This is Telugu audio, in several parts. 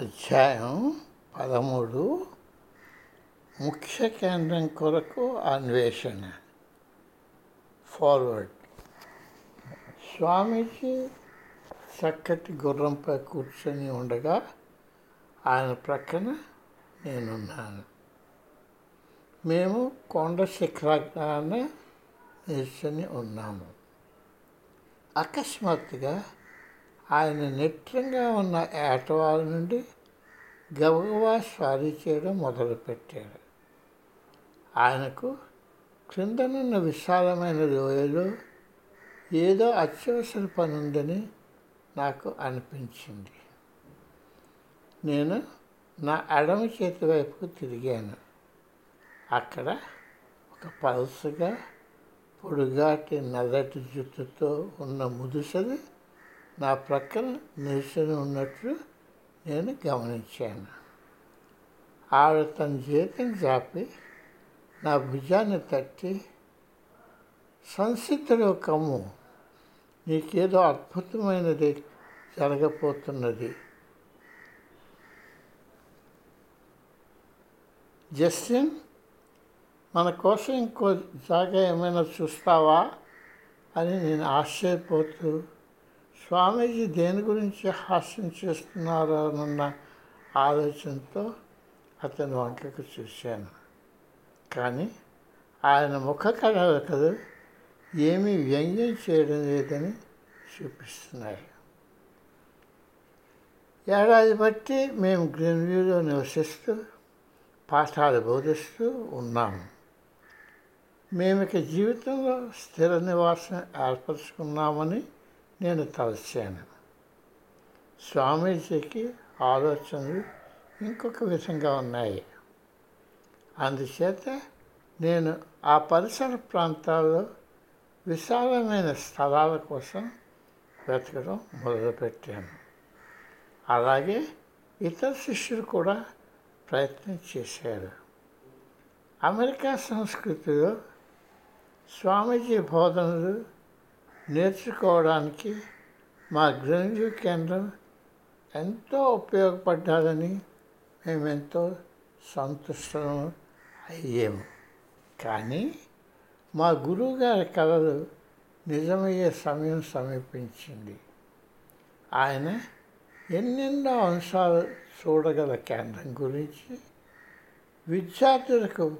అధ్యాయం పదమూడు. ముఖ్య కేంద్రం కొరకు అన్వేషణ. ఫార్వర్డ్ స్వామీజీ చక్కటి గుర్రంపై కూర్చొని ఉండగా ఆయన ప్రక్కన నేనున్నాను. మేము కొండ శిఖరాగ్రాన నిల్చొని ఉన్నాము. అకస్మాత్తుగా ఆయన నిట్రంగా ఉన్న ఏటవాల నుండి గబగబా స్వారీ చేయడం మొదలుపెట్టాడు. ఆయనకు క్రిందనున్న విశాలమైన లోయలో ఏదో అత్యవసర పని ఉందని నాకు అనిపించింది. నేను నా ఎడమ చేతి వైపుకు తిరిగాను. అక్కడ ఒక పలసగా పొడుగాటి నల్లటి జుట్టుతో ఉన్న ముదుసరి నా ప్రక్కన నిలుచుని ఉన్నట్లు నేను గమనించాను. ఆవిడ తన జీవితం జాపి నా భుజాన్ని తట్టి సంసిద్ధలో కమ్ము నీకేదో అద్భుతమైనది జరగబోతున్నది. జస్టిన్ మన కోసం ఇంకో జాగా ఏమైనా చూస్తావా? అని నేను ఆశ్చర్యపోతూ స్వామీజీ దేని గురించి హాస్యం చేస్తున్నారోనన్న ఆలోచనతో అతని వంకకు చూశాను. కానీ ఆయన ముఖ కళలు ఏమీ వ్యంగ్యం చేయడం లేదని చూపిస్తున్నారు. ఏడాది బట్టి మేము గ్రీన్వ్యూలో నివసిస్తూ పాఠాలు బోధిస్తూ ఉన్నాము మేము ఇక జీవితంలో స్థిర నివాసం ఏర్పరచుకున్నామని నేను తలచాను స్వామీజీకి ఆలోచనలు ఇంకొక విధంగా ఉన్నాయి. అందుచేత నేను ఆ పరిసర ప్రాంతాల్లో విశాలమైన స్థలాల కోసం వెతకడం మొదలుపెట్టాను. అలాగే ఇతర శిష్యులు కూడా ప్రయత్నం చేశారు. అమెరికా సంస్కృతిలో స్వామీజీ బోధనలు నేర్చుకోవడానికి మా గ్రంథు కేంద్రం ఎంతో ఉపయోగపడ్డారని మేమెంతో సంతుష్టం అయ్యాము. కానీ మా గురువుగారి కళలు నిజమయ్యే సమయం సమీపించింది. ఆయన ఎన్నెన్నో అంశాలు చూడగల కేంద్రం గురించి విద్యార్థులకు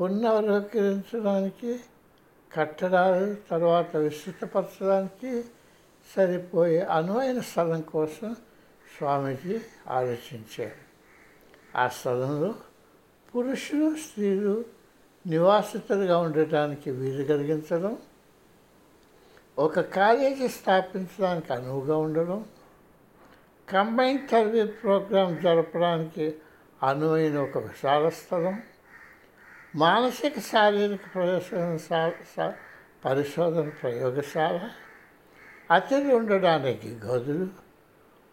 పునరుకరించడానికి కట్టడాలు తర్వాత విస్తృతపరచడానికి సరిపోయే అనువైన స్థలం కోసం స్వామీజీ ఆలోచించారు. ఆ స్థలంలో పురుషులు స్త్రీలు నివాసితులుగా ఉండటానికి వీలు కలిగించడం ఒక కాలేజీ స్థాపించడానికి అనువుగా ఉండడం కంబైన్ సర్వీస్ ప్రోగ్రాం జరపడానికి అనువైన ఒక విశాల స్థలం మానసిక శారీరక ప్రయోజన పరిశోధన ప్రయోగశాల అతిథి ఉండడానికి గదులు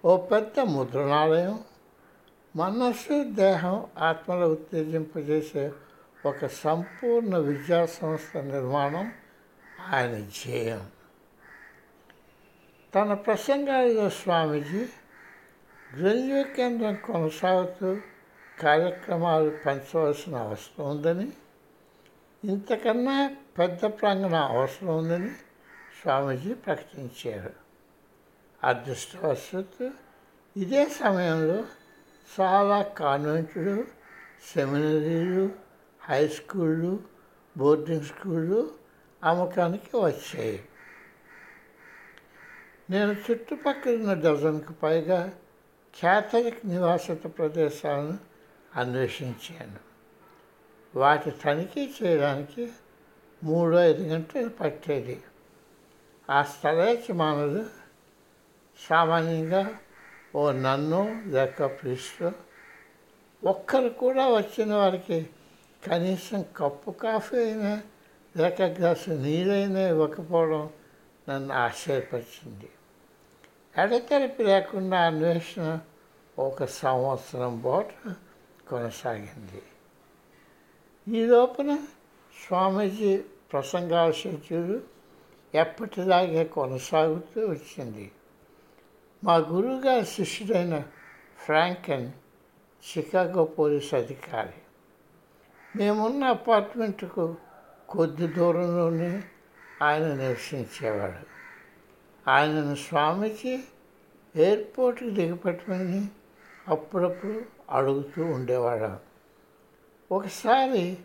ఓ పెద్ద ముద్రణాలయం మనస్సు దేహం ఆత్మలో ఉత్తేజింపజేసే ఒక సంపూర్ణ విద్యా సంస్థ నిర్మాణం ఆయన ధ్యేయం. తన ప్రసంగాలలో స్వామీజీ గ్రంథు కేంద్రం కొనసాగుతూ కార్యక్రమాలు పెంచవలసిన అవసరం ఉందని ఇంతకన్నా పెద్ద ప్రాంగణ అవసరం ఉందని స్వామీజీ ప్రకటించారు. అదృష్టవశత్తు ఇదే సమయంలో చాలా కాన్వెంట్లు సెమినరీలు హై స్కూళ్ళు బోర్డింగ్ స్కూళ్ళు అమ్మకానికి వచ్చాయి. నేను చుట్టుపక్కల ఉన్న డజన్కు పైగా క్యాథలిక్ నివాసిత ప్రదేశాలను అన్వేషించాను. వాటి తనిఖీ చేయడానికి మూడు ఐదు గంటలు పట్టేది. ఆ స్థల యజమానులు సామాన్యంగా ఓ నన్ను లేక ప్రిస్టో ఒక్కరు కూడా వచ్చిన వారికి కనీసం కప్పు కాఫీ అయినా లేక గ్లాసు నీరైనా ఇవ్వకపోవడం నన్ను ఆశ్చర్యపరిచింది. ఎడతెరిపి లేకుండా అన్వేషణ ఒక సంవత్సరం పాటు కొనసాగింది. ఈ లోపల స్వామీజీ ప్రసంగాల ఎప్పటిలాగే కొనసాగుతూ వచ్చింది. మా గురువుగారి శిష్యుడైన ఫ్రాంకన్ చికాగో పోలీస్ అధికారి. మేమున్న అపార్ట్మెంట్కు కొద్ది దూరంలోనే ఆయన నివసించేవాడు. ఆయనను స్వామీజీ ఎయిర్పోర్ట్కి దిగపెట్టమని అప్పుడప్పుడు అడుగుతూ ఉండేవాడు ఒకసారి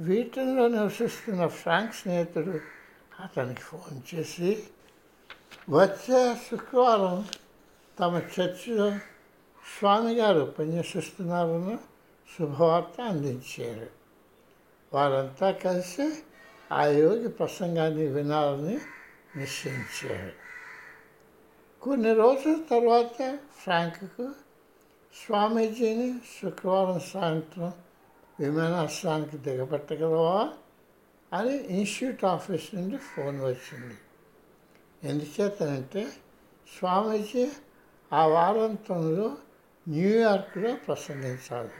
వీటంలో నివసిస్తున్న ఫ్రాంక్ స్నేహితుడు అతనికి ఫోన్ చేసి వచ్చే శుక్రవారం తమ చర్చిలో స్వామి గారు ఉపన్యసిస్తున్నారన్న శుభవార్త అందించారు. వారంతా కలిసి ఆ యోగి ప్రసంగాన్ని వినాలని నిశ్చయించారు. కొన్ని రోజుల తర్వాత ఫ్రాంక్కు స్వామీజీని శుక్రవారం సాయంత్రం విమానాశ్రయానికి దిగబెట్టగలవా అని ఇన్స్టిట్యూట్ ఆఫీస్ నుండి ఫోన్ వచ్చింది. ఎందుచేతనంటే స్వామీజీ ఆ వారాంతంలో న్యూయార్క్లో ప్రసంగించాలి.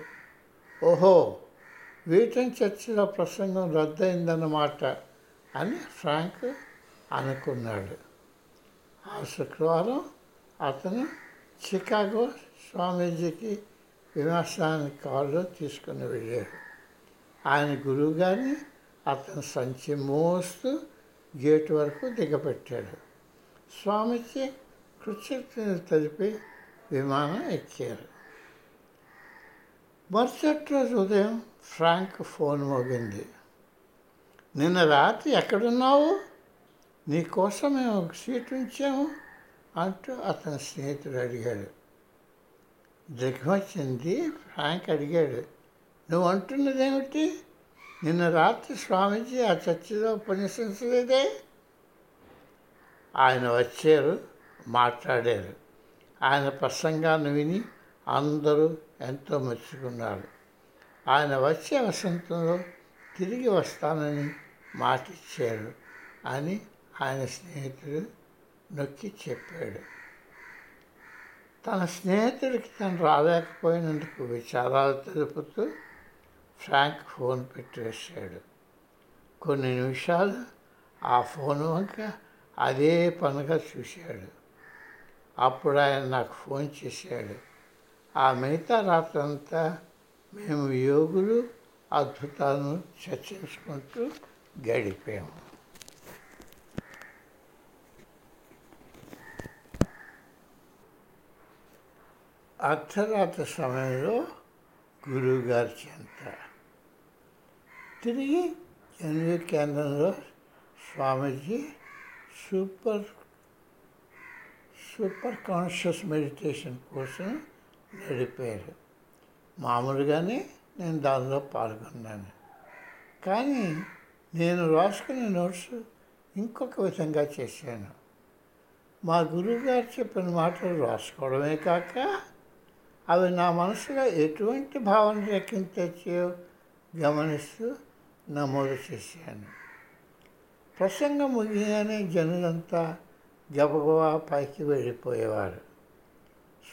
ఓహో వీటన్ చర్చిలో ప్రసంగం రద్దయిందన్నమాట అని ఫ్రాంక్ అనుకున్నాడు. ఆ శుక్రవారం అతను చికాగో స్వామీజీకి విమర్శనానికి కారులో తీసుకుని వెళ్ళారు. ఆయన గురువుగారిని అతను సంచి మోస్తూ గేటు వరకు దిగపెట్టాడు స్వామీజీ కృతజ్ఞతలు తెలిపి విమానం ఎక్కారు. మరుసటి రోజు ఉదయం ఫ్రాంక్ ఫోన్ మోగింది. నిన్న రాత్రి ఎక్కడున్నావు? నీకోసం మేము ఒక సీట్ ఉంచాము అంటూ అతని స్నేహితుడు అడిగాడు. దిగ్మొచ్చింది ఫ్రాంక్ అడిగాడు. నువ్వు అంటున్నదేమిటి నిన్న రాత్రి స్వామీజీ ఆ చర్చిలో ఉపన్యసించలేదే? ఆయన వచ్చారు మాట్లాడారు. ఆయన ప్రసంగాన్ని విని అందరూ ఎంతో మెచ్చుకున్నారు. ఆయన వచ్చే వసంతంలో తిరిగి వస్తానని మాటిచ్చారు అని ఆయన స్నేహితుడు నొక్కి చెప్పాడు. తన స్నేహితుడికి తను రాలేకపోయినందుకు విచారాలు తెలుపుతూ ఫ్రాంక్ ఫోన్ పెట్టేశాడు. కొన్ని నిమిషాలు ఆ ఫోన్ వంక అదే పనిగా చూశాడు. అప్పుడు ఆయన నాకు ఫోన్ చేశాడు. ఆ మిగతా రాత్రంతా మేము యోగులు అద్భుతాలను చర్చించుకుంటూ గడిపాము. అర్ధరాత్రి సమయంలో గురువుగారి చెంత తిరిగి ఎనిమిది కేంద్రంలో Swamiji super super conscious meditation కోసం నడిపారు మామూలుగానే నేను దానిలో పాల్గొన్నాను. కానీ నేను రాసుకునే నోట్స్ ఇంకొక విధంగా చేశాను. మా గురువుగారు చెప్పిన మాటలు రాసుకోవడమే కాక అవి నా మనసులో ఎటువంటి భావన రేకించాయో గమనిస్తూ నమోదు చేశాను. ప్రసంగం ముగియగానే జనులంతా గబగబా పైకి వెళ్ళిపోయేవారు.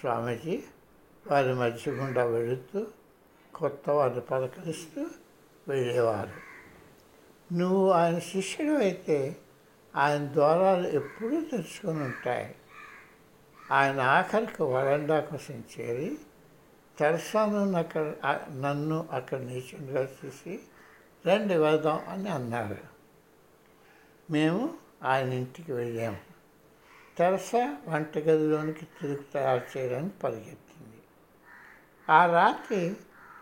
స్వామీజీ వారి మధ్య గుండా వెళుతూ కొత్త వారిని పలకరిస్తూ వెళ్ళేవారు. నువ్వు ఆయన శిష్యుడు అయితే ఆయన ద్వారాలు ఎప్పుడూ తెరుచుకొని ఉంటాయి. ఆయన ఆఖరికి వరండా కోసం చేరి తెరసాను అక్కడ నన్ను అక్కడ నీచుండగా చూసి రండి వెళ్దాం అని అన్నారు. మేము ఆయన ఇంటికి వెళ్ళాము తెరస వంటగదిలోనికి తిరుగు తయారు చేయడానికి పరిగెత్తింది. ఆ రాత్రి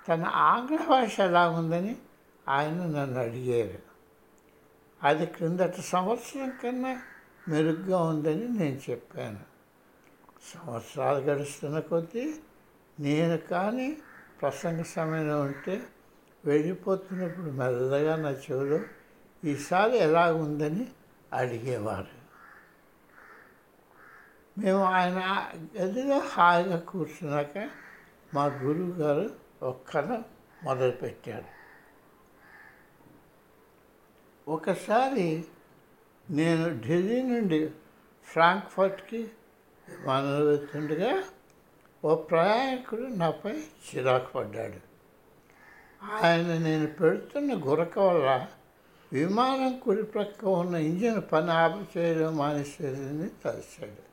తన ఆంగ్ల భాష ఎలా ఉందని ఆయన నన్ను అడిగారు. అది క్రిందటి సంవత్సరం కన్నా మెరుగ్గా ఉందని నేను చెప్పాను. సంవత్సరాలు గడుస్తున్న కొద్దీ నేను కానీ ప్రసంగ సమయంలో ఉంటే వెళ్ళిపోతున్నప్పుడు మెల్లగా నా చెవిలో ఈసారి ఎలా ఉందని అడిగేవారు. మేము ఆయన గదిలో హాయిగా కూర్చున్నాక మా గురువు గారు ఒక్కన మొదలుపెట్టారు. ఒకసారి నేను ఢిల్లీ నుండి ఫ్రాంక్ఫర్ట్కి విమానంలో ఓ ప్రయాణికుడు నాపై చిరాకు పడ్డాడు. ఆయన నేను పెడుతున్న గురక వల్ల విమానం కుడి ప్రక్క ఉన్న ఇంజిన్ పని ఆపు చేయడం మానేసేదని తలిచాడు.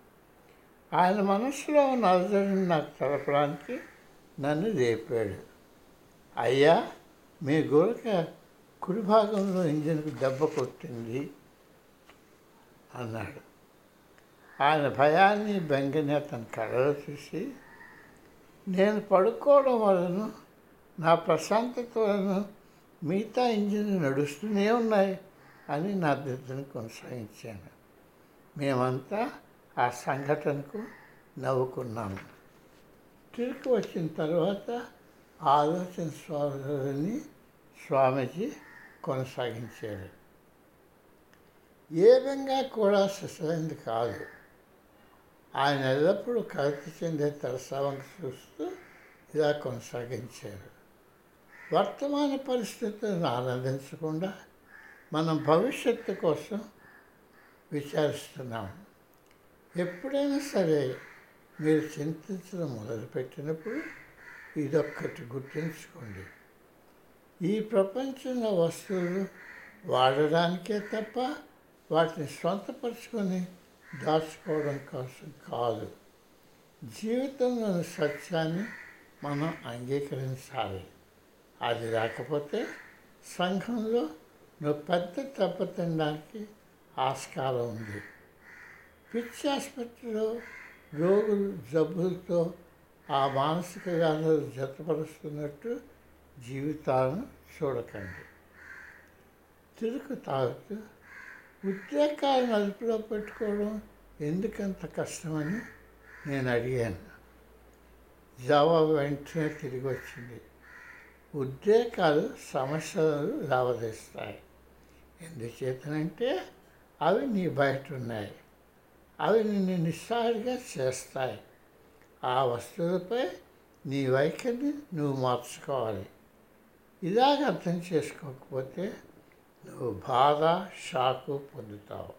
ఆయన మనసులో ఉన్న అలజడిని నాకు తెలపడానికి నన్ను రేపాడు అయ్యా మీ గురక కుడి భాగంలో ఇంజిన్కు దెబ్బ కొట్టింది అన్నాడు. ఆయన భయాన్ని బెంగని అతను కళ్ళలో చూసి నేను పడుకోవడం వలన నా ప్రశాంతత వలన మిగతా ఇంజిన్ నడుస్తూనే ఉన్నాయి అని నా దిద్దుని కొనసాగించాను. మేమంతా ఆ సంఘటనకు నవ్వుకున్నాము. తిరిగి వచ్చిన తర్వాత ఆలోచన స్వామిని స్వామీజీ కొనసాగించారు. ఏ విధంగా కూడా శిశులైంది కాదు. ఆయన ఎల్లప్పుడూ కలత చెందే తరసావంక చూస్తూ ఇలా కొనసాగించారు. వర్తమాన పరిస్థితులను ఆనందించకుండా మనం భవిష్యత్తు కోసం విచారిస్తున్నాం. ఎప్పుడైనా సరే మీరు చింతించడం మొదలుపెట్టినప్పుడు ఇదొక్కటి గుర్తుంచుకోండి. ఈ ప్రపంచంలో వస్తువులు వాడడానికే తప్ప వాటిని స్వంతపరుచుకొని దాచుకోవడం కోసం కాదు. జీవితంలోని సత్యాన్ని మనం అంగీకరించాలి. అది రాకపోతే సంఘంలో నువ్వు పెద్ద దెబ్బ తినడానికి ఆస్కారం ఉంది. పిచ్చి ఆసుపత్రిలో రోగులు జబ్బులతో ఆ మానసిక వ్యాధులు జతపరుస్తున్నట్టు జీవితాలను చూడకండి. తిరుగు తాగుతూ ఉద్రేకాలను అదుపులో పెట్టుకోవడం ఎందుకంత కష్టమని నేను అడిగాను. జవాబు వెంటనే తిరిగి వచ్చింది. ఉద్రేకాలు సమస్యలు లావదీస్తాయి ఎందుచేతనంటే అవి నీ బయట ఉన్నాయి. అవి నిన్ను నిస్సారిగా చేస్తాయి. ఆ వస్తువులపై నీ వైఖరిని నువ్వు మార్చుకోవాలి. ఇలాగ అర్థం చేసుకోకపోతే నువ్వు బాధ షాకు పొందుతావు.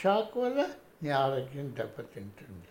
షాక్ వల్ల నీ ఆరోగ్యం దెబ్బతింటుంది.